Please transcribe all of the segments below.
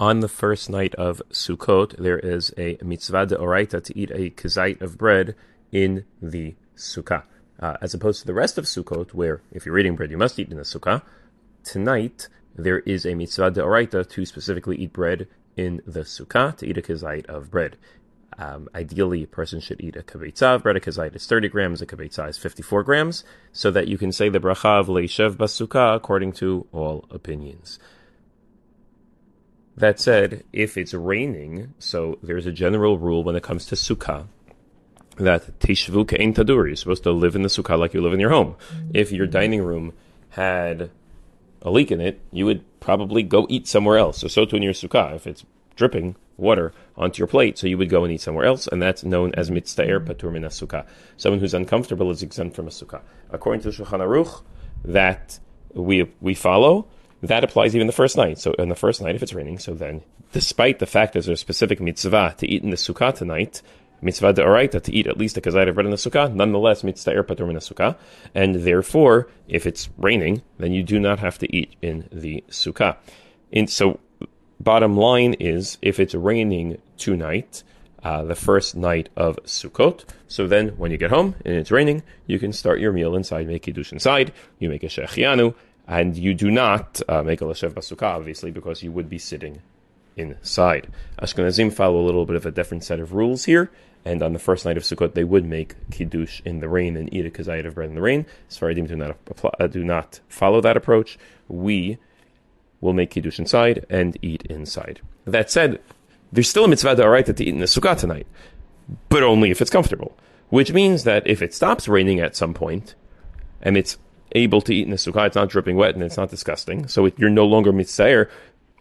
on the first night of Sukkot, there is a mitzvah de oraita to eat a kazait of bread in the sukkah. Uh, as opposed to the rest of Sukkot, where if you're eating bread, you must eat in the sukkah. Tonight, there is a mitzvah de oraita to specifically eat bread in the sukkah, to eat a kazait of bread. Um, ideally, a person should eat a kavitza of bread. A kazait is 30 grams, a kavitza is 54 grams, so that you can say the bracha of leishev basukah according to all opinions. That said, if it's raining, so there's a general rule when it comes to sukkah that tishvu ke'en tadur, you're supposed to live in the sukkah like you live in your home. Mm-hmm. If your dining room had a leak in it, you would probably go eat somewhere else. So, so too in your sukkah. If it's dripping water onto your plate, so you would go and eat somewhere else, and that's known as mitztaer mm-hmm. patur min sukkah. Someone who's uncomfortable is exempt from a sukkah. According to the Shulchan Aruch, that we we follow, that applies even the first night. So on the first night, if it's raining, so then, despite the fact that there's a specific mitzvah to eat in the sukkah tonight, mitzvah de oraita to eat at least a kazayit of bread in the sukkah, nonetheless mitzvah patur in the sukkah, and therefore, if it's raining, then you do not have to eat in the sukkah. And so, bottom line is, if it's raining tonight, uh, the first night of Sukkot. So then, when you get home and it's raining, you can start your meal inside, make kiddush inside. You make a shechianu, and you do not uh, make a Lashev Basukah, obviously, because you would be sitting inside. Ashkenazim follow a little bit of a different set of rules here, and on the first night of Sukkot, they would make Kiddush in the rain and eat a kazayit of bread in the rain. Sfaradim do not, apply, uh, do not follow that approach. We will make Kiddush inside and eat inside. That said, there's still a mitzvah to eat in the Sukkah tonight, but only if it's comfortable. Which means that if it stops raining at some point, and it's able to eat in the sukkah. It's not dripping wet and it's not disgusting. So it, you're no longer mitzayer.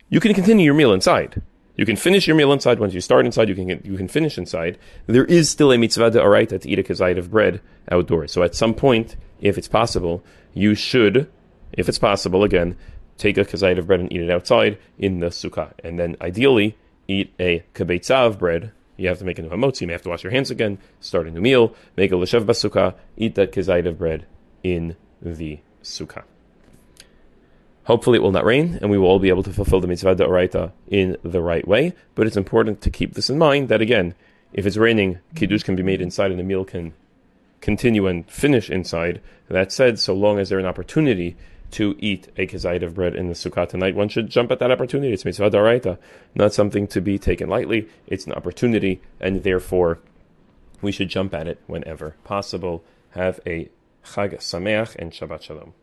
You can continue your meal inside. You can finish your meal inside. Once you start inside, you can get, you can finish inside. There is still a mitzvah de oraita to eat a kazayit of bread outdoors. So at some point, if it's possible, you should, if it's possible, again, take a kazayit of bread and eat it outside in the sukkah. And then ideally, eat a kabetza of bread. You have to make a new hamotzi. You may have to wash your hands again, start a new meal, make a l'shev basukah, eat that kazayit of bread in the sukkah. Hopefully, it will not rain, and we will all be able to fulfill the mitzvah da'oraita in the right way. But it's important to keep this in mind that again, if it's raining, kiddush can be made inside, and the meal can continue and finish inside. That said, so long as there's an opportunity to eat a kazayit of bread in the sukkah tonight, one should jump at that opportunity. It's mitzvah da'oraita, not something to be taken lightly. It's an opportunity, and therefore, we should jump at it whenever possible. Have a Chag Sameach and Shabbat Shalom.